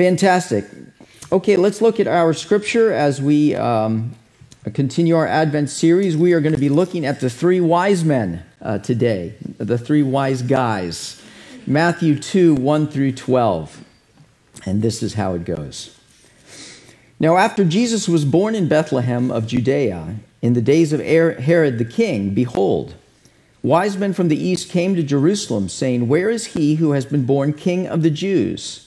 Fantastic. Okay, let's look at our scripture as we um, continue our Advent series. We are going to be looking at the three wise men uh, today, the three wise guys. Matthew 2 1 through 12. And this is how it goes. Now, after Jesus was born in Bethlehem of Judea, in the days of Herod the king, behold, wise men from the east came to Jerusalem, saying, Where is he who has been born king of the Jews?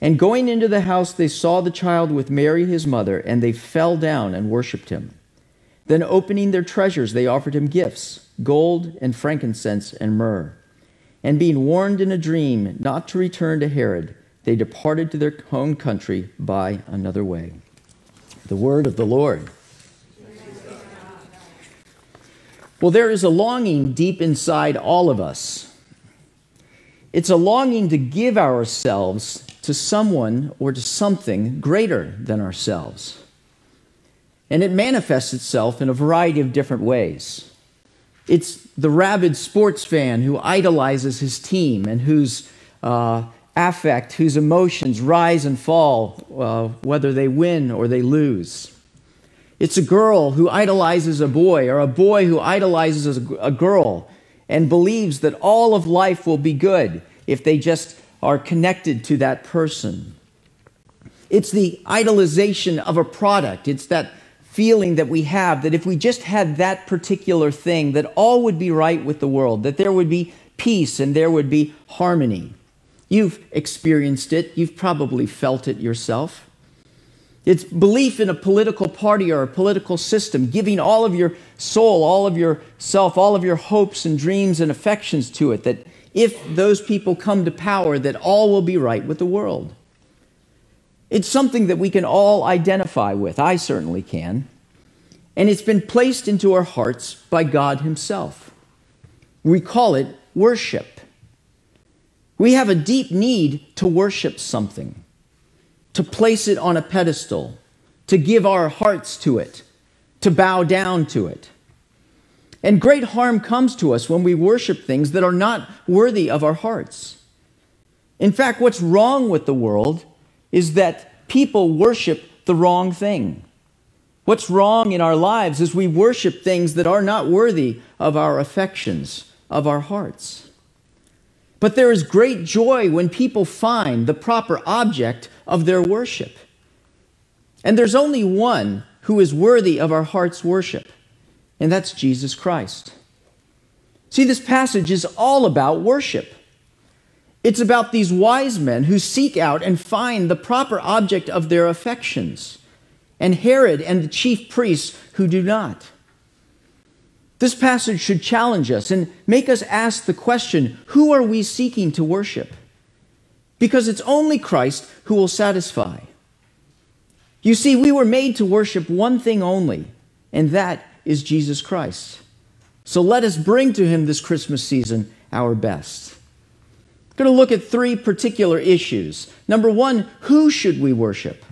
And going into the house, they saw the child with Mary his mother, and they fell down and worshipped him. Then, opening their treasures, they offered him gifts gold and frankincense and myrrh. And being warned in a dream not to return to Herod, they departed to their own country by another way. The word of the Lord. Well, there is a longing deep inside all of us. It's a longing to give ourselves to someone or to something greater than ourselves. And it manifests itself in a variety of different ways. It's the rabid sports fan who idolizes his team and whose uh, affect, whose emotions rise and fall, uh, whether they win or they lose. It's a girl who idolizes a boy, or a boy who idolizes a, a girl and believes that all of life will be good if they just are connected to that person. It's the idolization of a product. It's that feeling that we have that if we just had that particular thing, that all would be right with the world, that there would be peace and there would be harmony. You've experienced it, you've probably felt it yourself. It's belief in a political party or a political system, giving all of your soul, all of yourself, all of your hopes and dreams and affections to it, that if those people come to power, that all will be right with the world. It's something that we can all identify with. I certainly can. And it's been placed into our hearts by God Himself. We call it worship. We have a deep need to worship something, to place it on a pedestal, to give our hearts to it, to bow down to it. And great harm comes to us when we worship things that are not worthy of our hearts. In fact, what's wrong with the world is that people worship the wrong thing. What's wrong in our lives is we worship things that are not worthy of our affections, of our hearts. But there is great joy when people find the proper object of their worship. And there's only one who is worthy of our heart's worship, and that's Jesus Christ. See, this passage is all about worship. It's about these wise men who seek out and find the proper object of their affections, and Herod and the chief priests who do not. This passage should challenge us and make us ask the question who are we seeking to worship? Because it's only Christ who will satisfy. You see, we were made to worship one thing only, and that is Jesus Christ. So let us bring to him this Christmas season our best. I'm going to look at three particular issues. Number one, who should we worship?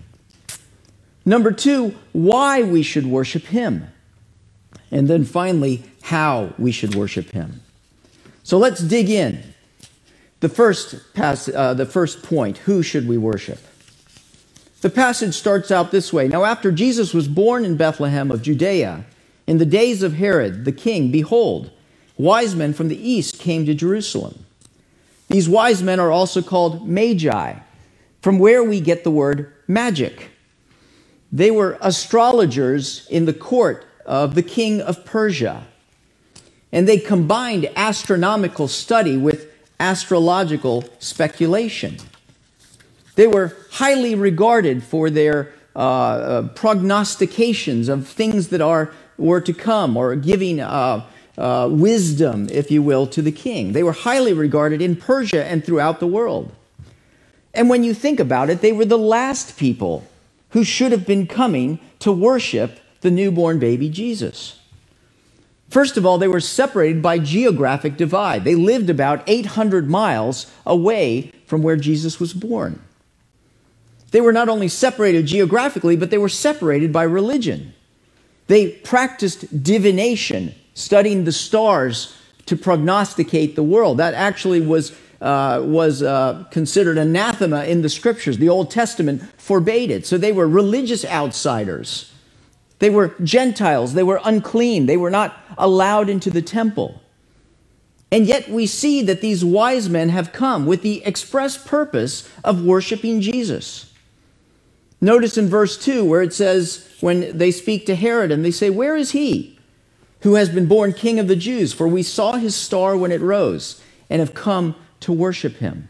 Number two, why we should worship him. And then finally, how we should worship him. So let's dig in. The first, pass, uh, the first point who should we worship? The passage starts out this way Now, after Jesus was born in Bethlehem of Judea, in the days of Herod the king, behold, wise men from the east came to Jerusalem. These wise men are also called magi, from where we get the word magic. They were astrologers in the court of the king of Persia. And they combined astronomical study with astrological speculation. They were highly regarded for their uh, uh, prognostications of things that are were to come, or giving uh, uh, wisdom, if you will, to the king. They were highly regarded in Persia and throughout the world. And when you think about it, they were the last people who should have been coming to worship the newborn baby Jesus. First of all, they were separated by geographic divide. They lived about 800 miles away from where Jesus was born. They were not only separated geographically, but they were separated by religion. They practiced divination, studying the stars to prognosticate the world. That actually was, uh, was uh, considered anathema in the scriptures. The Old Testament forbade it. So they were religious outsiders. They were Gentiles. They were unclean. They were not allowed into the temple. And yet we see that these wise men have come with the express purpose of worshiping Jesus. Notice in verse 2 where it says, when they speak to Herod and they say, Where is he who has been born king of the Jews? For we saw his star when it rose and have come to worship him.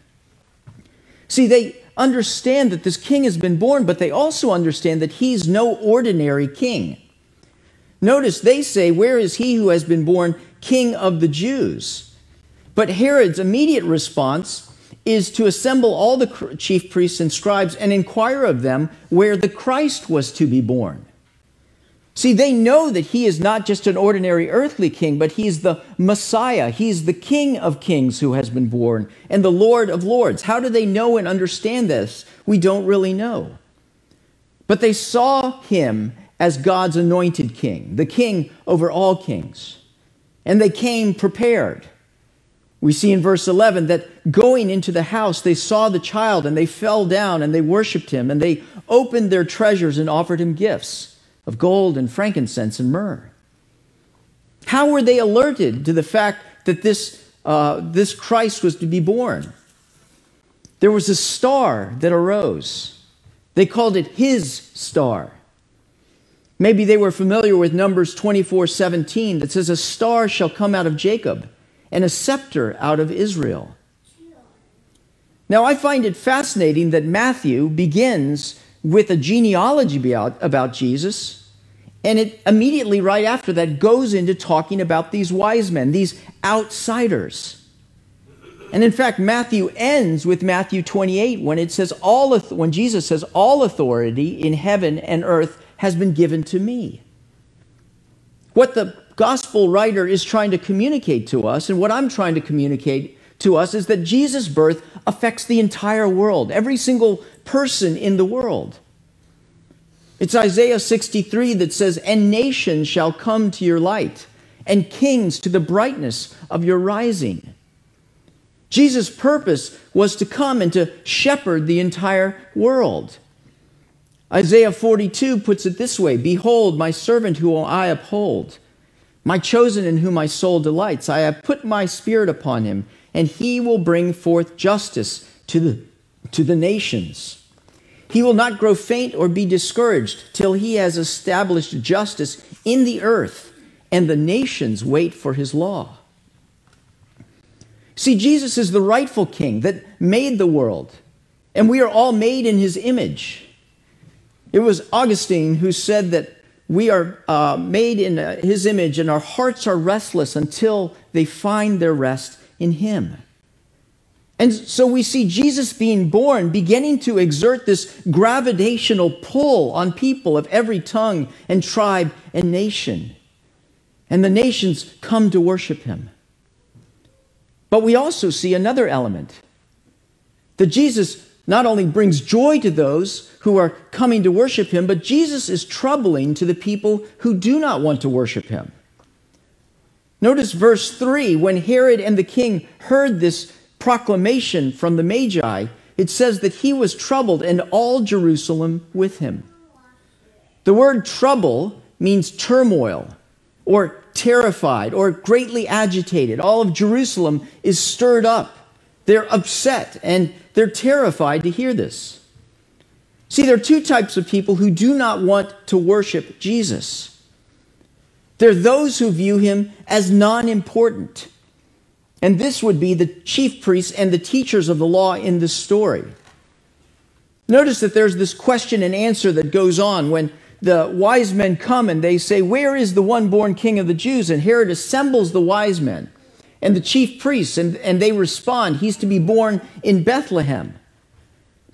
See, they understand that this king has been born, but they also understand that he's no ordinary king. Notice they say, Where is he who has been born king of the Jews? But Herod's immediate response is to assemble all the chief priests and scribes and inquire of them where the Christ was to be born. See, they know that he is not just an ordinary earthly king, but he's the Messiah. He's the King of kings who has been born and the Lord of lords. How do they know and understand this? We don't really know. But they saw him as God's anointed king, the king over all kings. And they came prepared. We see in verse 11 that going into the house, they saw the child and they fell down and they worshiped him and they opened their treasures and offered him gifts of gold and frankincense and myrrh. How were they alerted to the fact that this, uh, this Christ was to be born? There was a star that arose. They called it his star. Maybe they were familiar with Numbers 24 17 that says, A star shall come out of Jacob, and a scepter out of Israel. Now, I find it fascinating that Matthew begins with a genealogy about, Jesus. And it immediately, right after that, goes into talking about these wise men, these outsiders. And in fact, Matthew ends with Matthew 28 when it says, all, when Jesus says, All authority in heaven and earth has been given to me. What the gospel writer is trying to communicate to us, and what I'm trying to communicate to us, is that Jesus' birth affects the entire world, every single person in the world. It's Isaiah 63 that says, And nations shall come to your light, and kings to the brightness of your rising. Jesus' purpose was to come and to shepherd the entire world. Isaiah 42 puts it this way Behold, my servant whom I uphold, my chosen in whom my soul delights. I have put my spirit upon him, and he will bring forth justice to the, to the nations. He will not grow faint or be discouraged till he has established justice in the earth, and the nations wait for his law. See, Jesus is the rightful king that made the world, and we are all made in his image. It was Augustine who said that we are uh, made in uh, his image, and our hearts are restless until they find their rest in him. And so we see Jesus being born, beginning to exert this gravitational pull on people of every tongue and tribe and nation. And the nations come to worship him. But we also see another element that Jesus not only brings joy to those who are coming to worship him, but Jesus is troubling to the people who do not want to worship him. Notice verse 3 when Herod and the king heard this proclamation from the Magi, it says that he was troubled and all Jerusalem with him. The word trouble means turmoil or terrified or greatly agitated. All of Jerusalem is stirred up. They're upset and they're terrified to hear this. See, there are two types of people who do not want to worship Jesus. There are those who view him as non important. And this would be the chief priests and the teachers of the law in this story. Notice that there's this question and answer that goes on when the wise men come and they say, Where is the one born king of the Jews? And Herod assembles the wise men and the chief priests, and, and they respond, He's to be born in Bethlehem.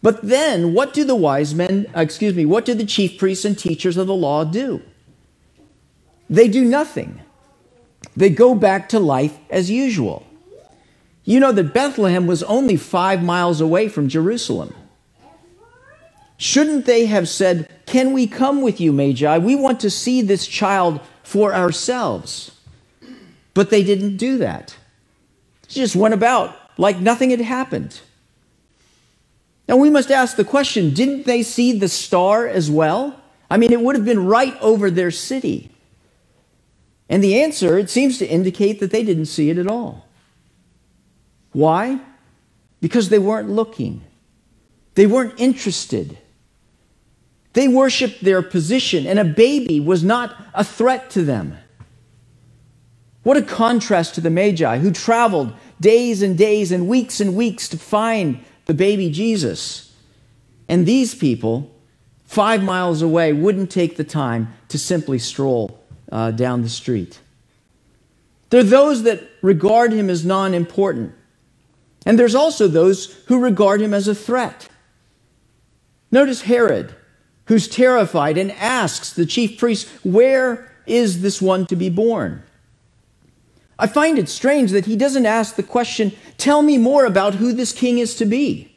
But then, what do the wise men, uh, excuse me, what do the chief priests and teachers of the law do? They do nothing. They go back to life as usual. You know that Bethlehem was only five miles away from Jerusalem. Shouldn't they have said, Can we come with you, Magi? We want to see this child for ourselves. But they didn't do that. They just went about like nothing had happened. Now we must ask the question didn't they see the star as well? I mean, it would have been right over their city. And the answer, it seems to indicate that they didn't see it at all. Why? Because they weren't looking, they weren't interested. They worshiped their position, and a baby was not a threat to them. What a contrast to the Magi who traveled days and days and weeks and weeks to find the baby Jesus. And these people, five miles away, wouldn't take the time to simply stroll uh, down the street. There are those that regard him as non important. And there's also those who regard him as a threat. Notice Herod who's terrified and asks the chief priest, Where is this one to be born? I find it strange that he doesn't ask the question, Tell me more about who this king is to be.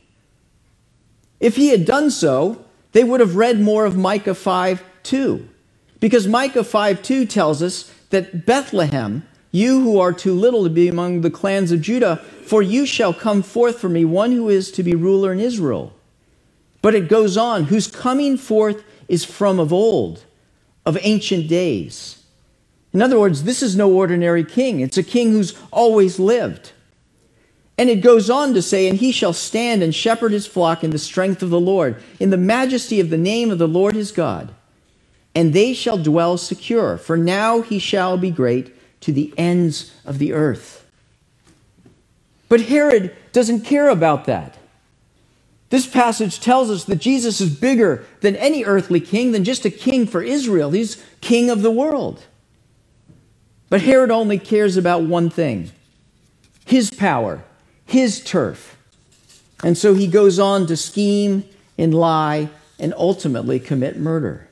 If he had done so, they would have read more of Micah 5 2. Because Micah 5 2 tells us that Bethlehem, you who are too little to be among the clans of Judah, for you shall come forth for me one who is to be ruler in Israel. But it goes on, whose coming forth is from of old, of ancient days. In other words, this is no ordinary king. It's a king who's always lived. And it goes on to say, And he shall stand and shepherd his flock in the strength of the Lord, in the majesty of the name of the Lord his God. And they shall dwell secure, for now he shall be great to the ends of the earth. But Herod doesn't care about that. This passage tells us that Jesus is bigger than any earthly king, than just a king for Israel. He's king of the world. But Herod only cares about one thing his power, his turf. And so he goes on to scheme and lie and ultimately commit murder.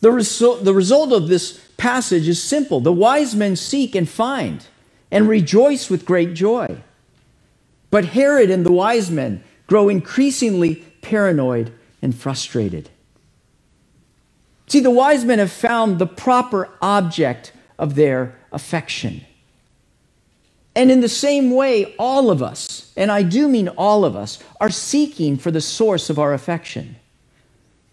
The, result, the result of this passage is simple the wise men seek and find and rejoice with great joy. But Herod and the wise men grow increasingly paranoid and frustrated. See, the wise men have found the proper object of their affection. And in the same way, all of us, and I do mean all of us, are seeking for the source of our affection.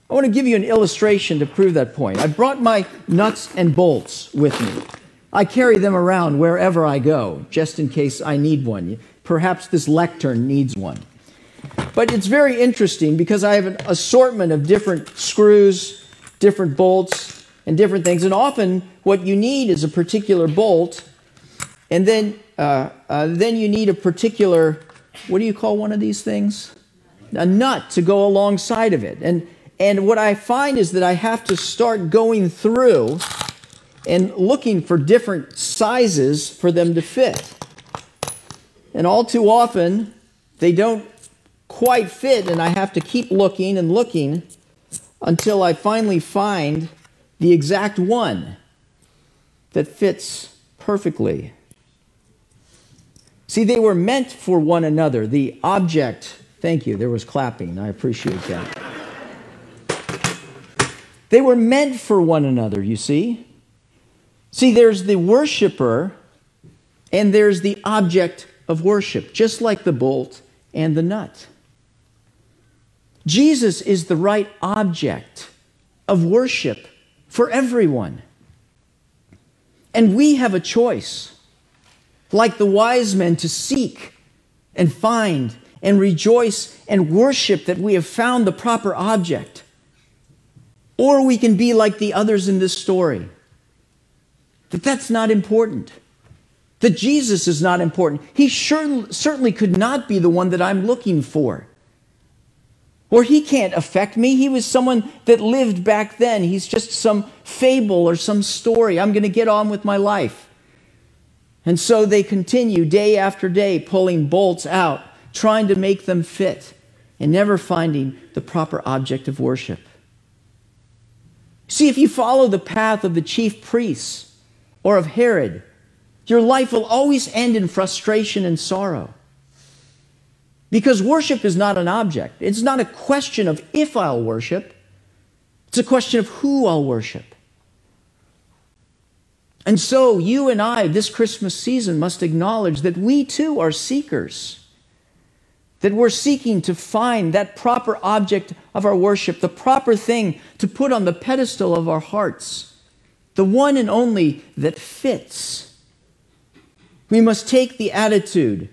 I want to give you an illustration to prove that point. I brought my nuts and bolts with me. I carry them around wherever I go, just in case I need one. Perhaps this lectern needs one. But it's very interesting because I have an assortment of different screws, different bolts, and different things. And often what you need is a particular bolt, and then, uh, uh, then you need a particular, what do you call one of these things? A nut to go alongside of it. And, and what I find is that I have to start going through and looking for different sizes for them to fit. And all too often, they don't quite fit, and I have to keep looking and looking until I finally find the exact one that fits perfectly. See, they were meant for one another. The object, thank you, there was clapping. I appreciate that. They were meant for one another, you see. See, there's the worshiper and there's the object of worship, just like the bolt and the nut. Jesus is the right object of worship for everyone. And we have a choice, like the wise men, to seek and find and rejoice and worship that we have found the proper object. Or we can be like the others in this story, that that's not important, that Jesus is not important. He sure, certainly could not be the one that I'm looking for. Or he can't affect me. He was someone that lived back then. He's just some fable or some story. I'm going to get on with my life. And so they continue day after day, pulling bolts out, trying to make them fit, and never finding the proper object of worship. See, if you follow the path of the chief priests or of Herod, your life will always end in frustration and sorrow. Because worship is not an object. It's not a question of if I'll worship, it's a question of who I'll worship. And so, you and I, this Christmas season, must acknowledge that we too are seekers. That we're seeking to find that proper object of our worship, the proper thing to put on the pedestal of our hearts, the one and only that fits. We must take the attitude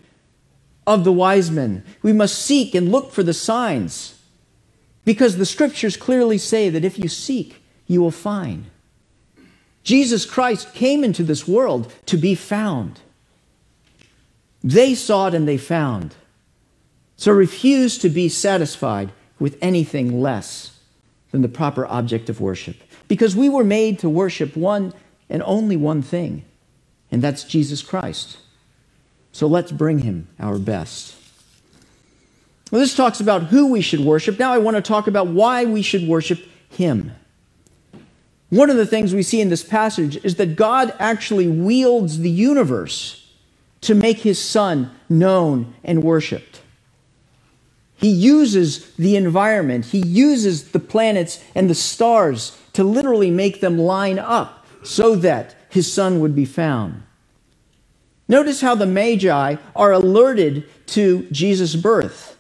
of the wise men. We must seek and look for the signs because the scriptures clearly say that if you seek, you will find. Jesus Christ came into this world to be found. They sought and they found. So refuse to be satisfied with anything less than the proper object of worship. Because we were made to worship one and only one thing, and that's Jesus Christ. So let's bring him our best. Well, this talks about who we should worship. Now I want to talk about why we should worship him. One of the things we see in this passage is that God actually wields the universe to make his son known and worshiped. He uses the environment, he uses the planets and the stars to literally make them line up so that his son would be found. Notice how the Magi are alerted to Jesus' birth.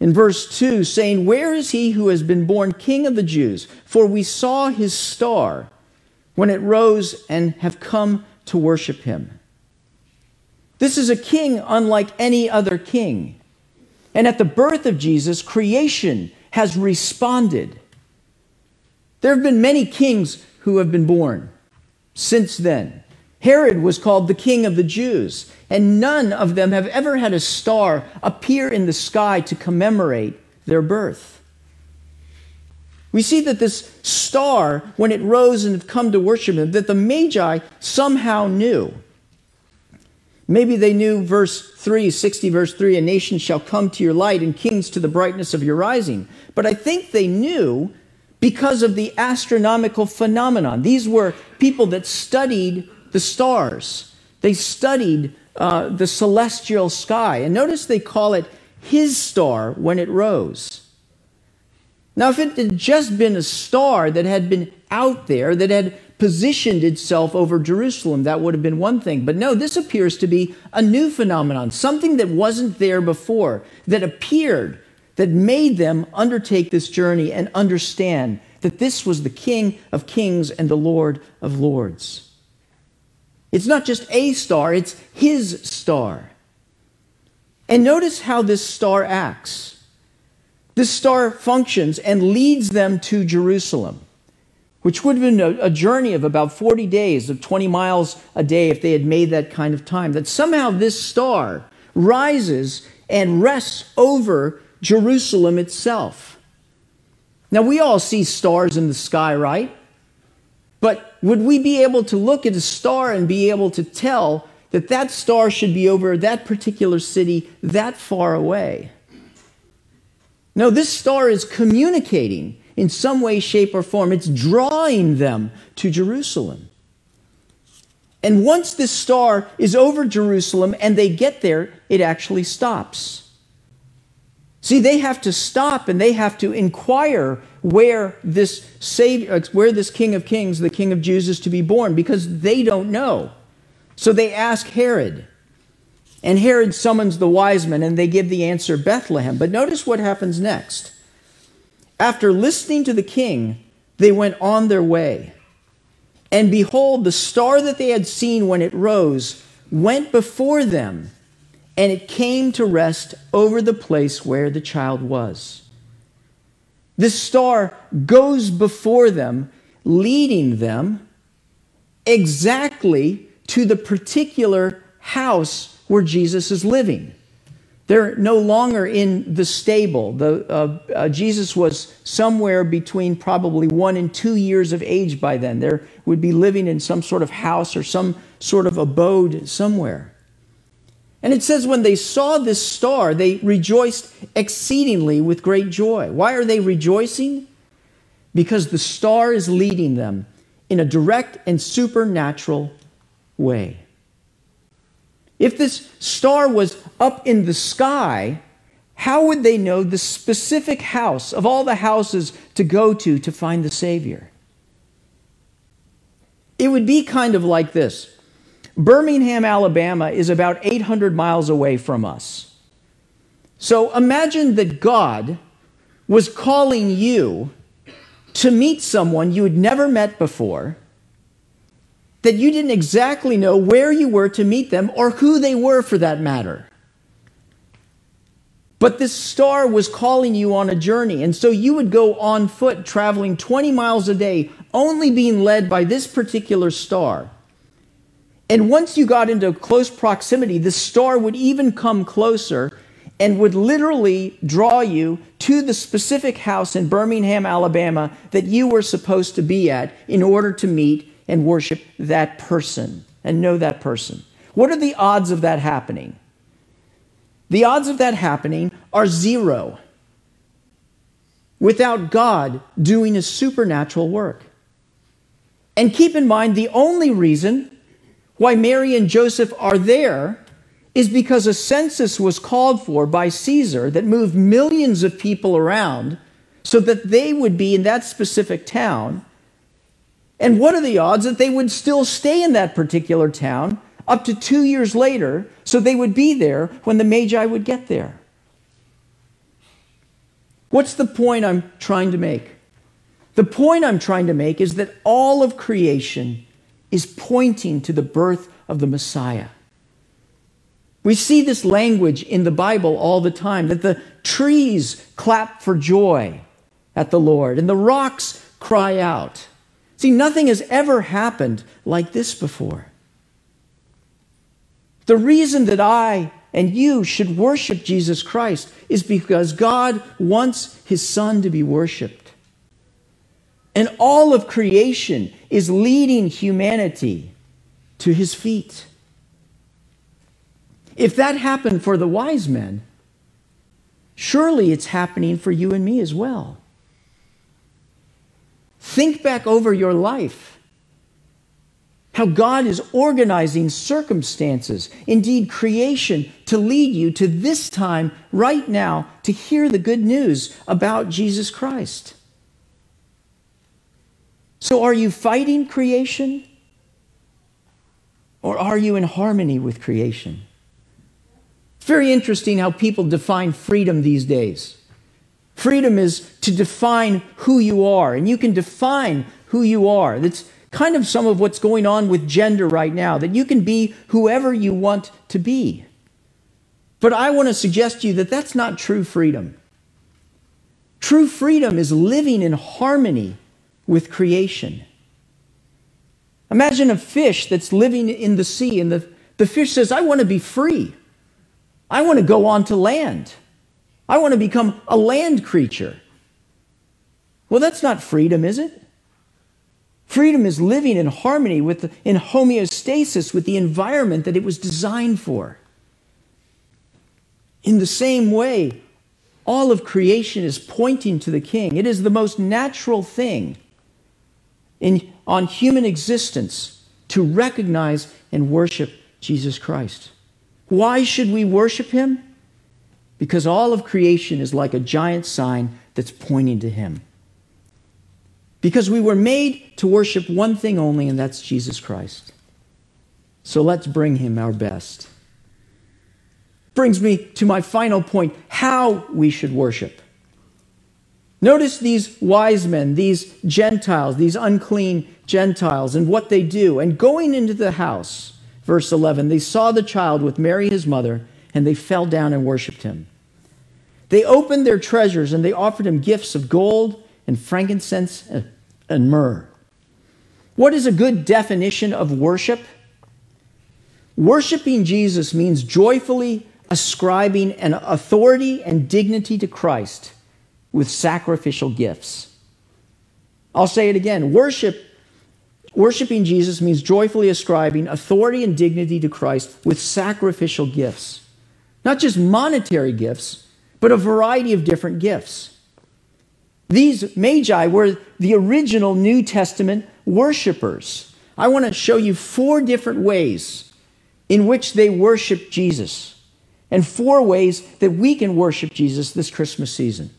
In verse 2, saying, Where is he who has been born king of the Jews? For we saw his star when it rose and have come to worship him. This is a king unlike any other king. And at the birth of Jesus, creation has responded. There have been many kings who have been born since then. Herod was called the king of the Jews, and none of them have ever had a star appear in the sky to commemorate their birth. We see that this star, when it rose and had come to worship him, that the Magi somehow knew. Maybe they knew verse 3, 60 verse 3, a nation shall come to your light and kings to the brightness of your rising. But I think they knew because of the astronomical phenomenon. These were people that studied the stars. They studied uh, the celestial sky. And notice they call it his star when it rose. Now, if it had just been a star that had been out there, that had positioned itself over Jerusalem, that would have been one thing. But no, this appears to be a new phenomenon, something that wasn't there before, that appeared, that made them undertake this journey and understand that this was the King of kings and the Lord of lords. It's not just a star, it's his star. And notice how this star acts. This star functions and leads them to Jerusalem, which would have been a, journey of about 40 days, of 20 miles a day if they had made that kind of time. That somehow this star rises and rests over Jerusalem itself. Now, we all see stars in the sky, right? But would we be able to look at a star and be able to tell that that star should be over that particular city that far away? No, this star is communicating in some way, shape, or form. It's drawing them to Jerusalem. And once this star is over Jerusalem and they get there, it actually stops. See, they have to stop and they have to inquire where this Savior, uh, where this King of Kings, the King of Jews, is to be born because they don't know. So they ask Herod. And Herod summons the wise men and they give the answer Bethlehem. But notice what happens next. After listening to the king, they went on their way. And behold, the star that they had seen when it rose went before them and it came to rest over the place where the child was. This star goes before them, leading them exactly to the particular house where Jesus is living. They're no longer in the stable. The, uh, uh, Jesus was somewhere between probably one and two years of age by then. There would be living in some sort of house or some sort of abode somewhere. And it says, when they saw this star, they rejoiced exceedingly with great joy. Why are they rejoicing? Because the star is leading them in a direct and supernatural way. If this star was up in the sky, how would they know the specific house of all the houses to go to to find the Savior? It would be kind of like this Birmingham, Alabama is about 800 miles away from us. So imagine that God was calling you to meet someone you had never met before, that you didn't exactly know where you were to meet them or who they were for that matter. But this star was calling you on a journey, and so you would go on foot traveling 20 miles a day, only being led by this particular star. And once you got into close proximity, the star would even come closer and would literally draw you to the specific house in Birmingham, Alabama that you were supposed to be at in order to meet and worship that person and know that person. What are the odds of that happening? The odds of that happening are zero without God doing a supernatural work. And keep in mind, the only reason why Mary and Joseph are there is because a census was called for by Caesar that moved millions of people around so that they would be in that specific town. And what are the odds that they would still stay in that particular town up to two years later so they would be there when the Magi would get there? What's the point I'm trying to make? The point I'm trying to make is that all of creation is pointing to the birth of the Messiah. We see this language in the Bible all the time that the trees clap for joy at the Lord and the rocks cry out. See, nothing has ever happened like this before. The reason that I and you should worship Jesus Christ is because God wants his Son to be worshiped. And all of creation is leading humanity to his feet. If that happened for the wise men, surely it's happening for you and me as well. Think back over your life. How God is organizing circumstances, indeed creation, to lead you to this time right now to hear the good news about Jesus Christ. So, are you fighting creation? Or are you in harmony with creation? It's very interesting how people define freedom these days. Freedom is to define who you are, and you can define who you are. That's kind of some of what's going on with gender right now, that you can be whoever you want to be. But I want to suggest to you that that's not true freedom. True freedom is living in harmony with creation. Imagine a fish that's living in the sea, and the, the fish says, I want to be free. I want to go on to land. I want to become a land creature. Well, that's not freedom, is it? Freedom is living in harmony with, the, in homeostasis with the environment that it was designed for. In the same way, all of creation is pointing to the king. It is the most natural thing in, on human existence to recognize and worship Jesus Christ. Why should we worship him? Because all of creation is like a giant sign that's pointing to him. Because we were made to worship one thing only, and that's Jesus Christ. So let's bring him our best. Brings me to my final point how we should worship. Notice these wise men, these Gentiles, these unclean Gentiles, and what they do. And going into the house, verse 11, they saw the child with Mary his mother and they fell down and worshiped him. They opened their treasures and they offered him gifts of gold and frankincense and myrrh. What is a good definition of worship? Worshipping Jesus means joyfully ascribing an authority and dignity to Christ with sacrificial gifts. I'll say it again. Worship worshiping Jesus means joyfully ascribing authority and dignity to Christ with sacrificial gifts. Not just monetary gifts, but a variety of different gifts. These magi were the original New Testament worshipers. I want to show you four different ways in which they worship Jesus and four ways that we can worship Jesus this Christmas season.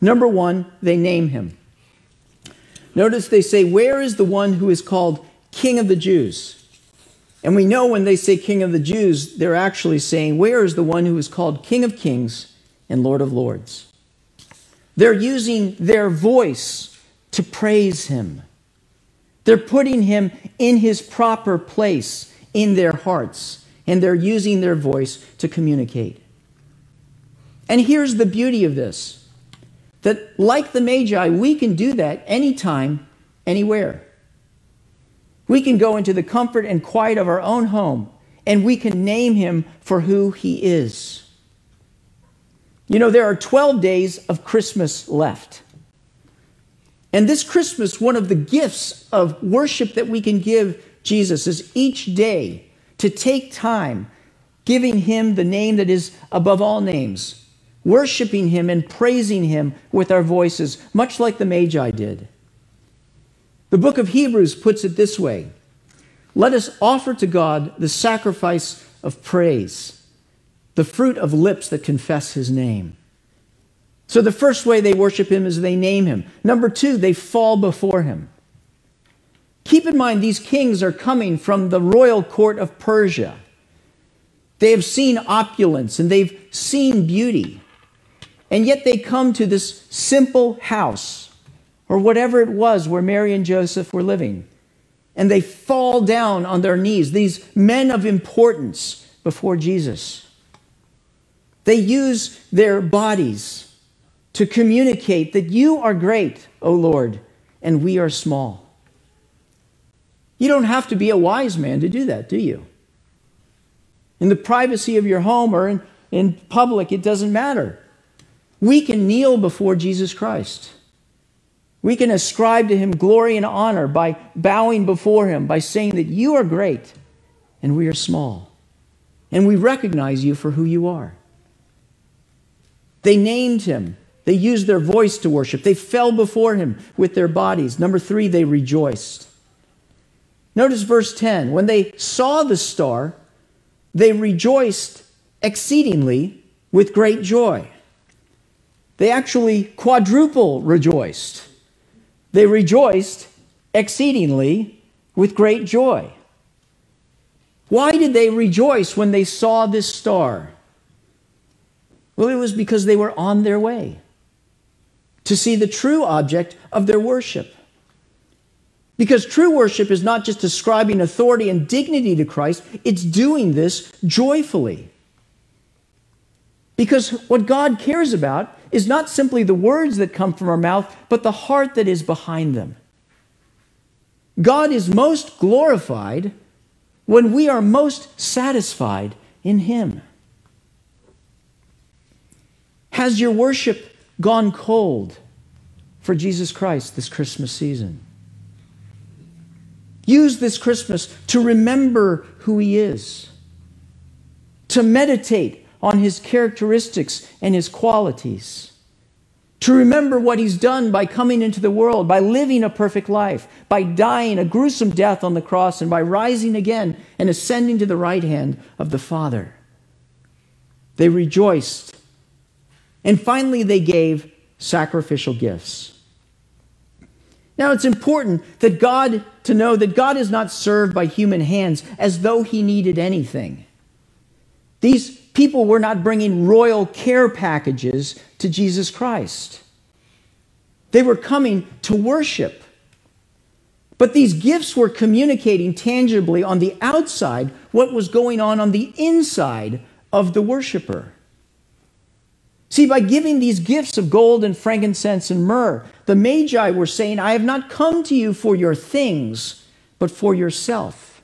Number one, they name him. Notice they say, Where is the one who is called King of the Jews? And we know when they say King of the Jews, they're actually saying, Where is the one who is called King of Kings and Lord of Lords? They're using their voice to praise him. They're putting him in his proper place in their hearts, and they're using their voice to communicate. And here's the beauty of this that, like the Magi, we can do that anytime, anywhere. We can go into the comfort and quiet of our own home, and we can name him for who he is. You know, there are 12 days of Christmas left. And this Christmas, one of the gifts of worship that we can give Jesus is each day to take time giving him the name that is above all names, worshiping him and praising him with our voices, much like the Magi did. The book of Hebrews puts it this way Let us offer to God the sacrifice of praise, the fruit of lips that confess his name. So the first way they worship him is they name him. Number two, they fall before him. Keep in mind, these kings are coming from the royal court of Persia. They have seen opulence and they've seen beauty. And yet they come to this simple house, or whatever it was where Mary and Joseph were living. And they fall down on their knees, these men of importance, before Jesus. They use their bodies to communicate that you are great, O Lord, and we are small. You don't have to be a wise man to do that, do you? In the privacy of your home or in, in public, it doesn't matter. We can kneel before Jesus Christ. We can ascribe to him glory and honor by bowing before him, by saying that you are great and we are small. And we recognize you for who you are. They named him. They used their voice to worship. They fell before him with their bodies. Number three, they rejoiced. Notice verse 10. When they saw the star, they rejoiced exceedingly with great joy. They actually quadruple rejoiced. They rejoiced exceedingly with great joy. Why did they rejoice when they saw this star? Well, it was because they were on their way to see the true object of their worship. Because true worship is not just ascribing authority and dignity to Christ, it's doing this joyfully. Because what God cares about is not simply the words that come from our mouth, but the heart that is behind them. God is most glorified when we are most satisfied in Him. Has your worship gone cold for Jesus Christ this Christmas season? Use this Christmas to remember who He is, to meditate on His characteristics and His qualities, to remember what He's done by coming into the world, by living a perfect life, by dying a gruesome death on the cross, and by rising again and ascending to the right hand of the Father. They rejoiced. And finally, they gave sacrificial gifts. Now, it's important that God, to know that God is not served by human hands as though he needed anything. These people were not bringing royal care packages to Jesus Christ. They were coming to worship. But these gifts were communicating tangibly on the outside what was going on on the inside of the worshiper. See, by giving these gifts of gold and frankincense and myrrh, the Magi were saying, I have not come to you for your things, but for yourself.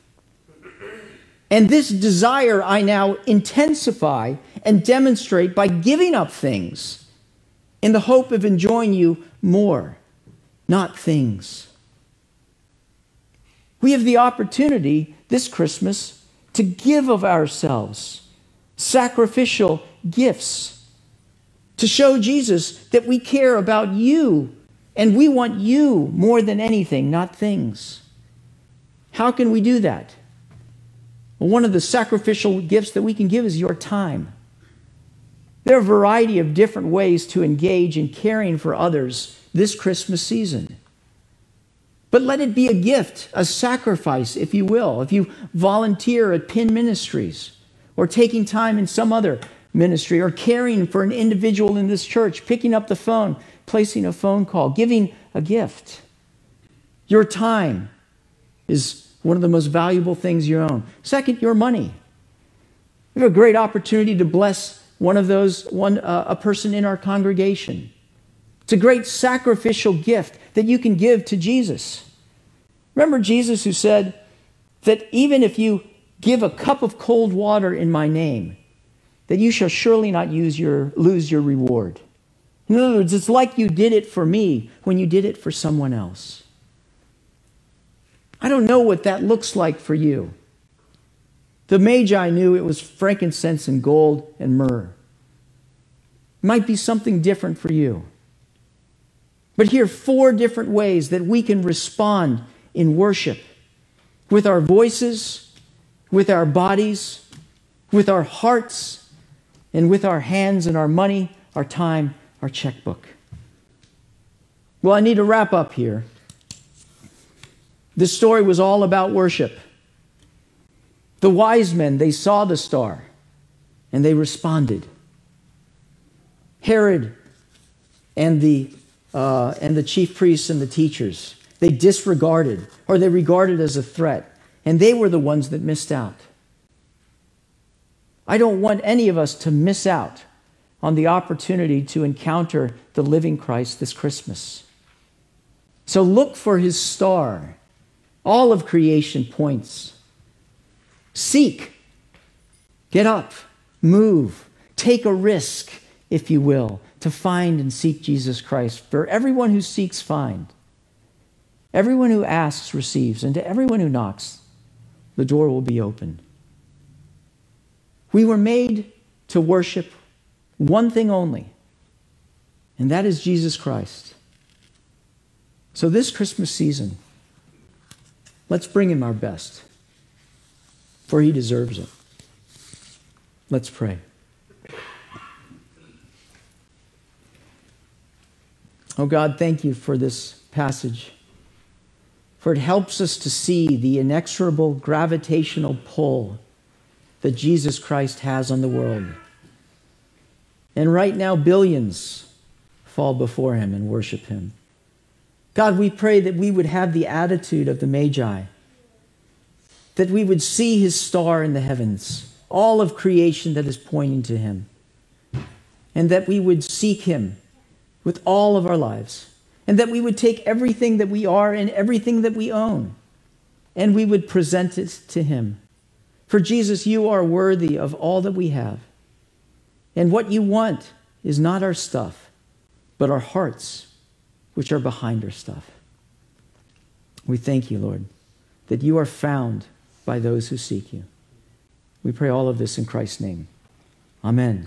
And this desire I now intensify and demonstrate by giving up things in the hope of enjoying you more, not things. We have the opportunity this Christmas to give of ourselves, sacrificial gifts, to show Jesus that we care about you and we want you more than anything, not things. How can we do that? Well, one of the sacrificial gifts that we can give is your time. There are a variety of different ways to engage in caring for others this Christmas season. But let it be a gift, a sacrifice, if you will. If you volunteer at Pin Ministries or taking time in some other ministry or caring for an individual in this church, picking up the phone, placing a phone call, giving a gift. Your time is one of the most valuable things you own. Second, your money. You have a great opportunity to bless one of those, one, uh, a person in our congregation. It's a great sacrificial gift that you can give to Jesus. Remember Jesus who said that even if you give a cup of cold water in my name, that you shall surely not use your, lose your reward. In other words, it's like you did it for me when you did it for someone else. I don't know what that looks like for you. The Magi knew it was frankincense and gold and myrrh. It might be something different for you. But here are four different ways that we can respond in worship with our voices, with our bodies, with our hearts, and with our hands and our money, our time, our checkbook. Well, I need to wrap up here. This story was all about worship. The wise men, they saw the star and they responded. Herod and the, uh, and the chief priests and the teachers, they disregarded or they regarded as a threat, and they were the ones that missed out. I don't want any of us to miss out on the opportunity to encounter the living Christ this Christmas. So look for his star. All of creation points Seek. Get up. Move. Take a risk, if you will, to find and seek Jesus Christ. For everyone who seeks, find. Everyone who asks receives, and to everyone who knocks, the door will be open. We were made to worship one thing only, and that is Jesus Christ. So, this Christmas season, let's bring him our best for he deserves it. Let's pray. Oh God, thank you for this passage, for it helps us to see the inexorable gravitational pull that Jesus Christ has on the world. And right now, billions fall before him and worship him. God, we pray that we would have the attitude of the Magi that we would see his star in the heavens, all of creation that is pointing to him, and that we would seek him with all of our lives, and that we would take everything that we are and everything that we own, and we would present it to him. For Jesus, you are worthy of all that we have. And what you want is not our stuff, but our hearts, which are behind our stuff. We thank you, Lord, that you are found by those who seek you. We pray all of this in Christ's name. Amen.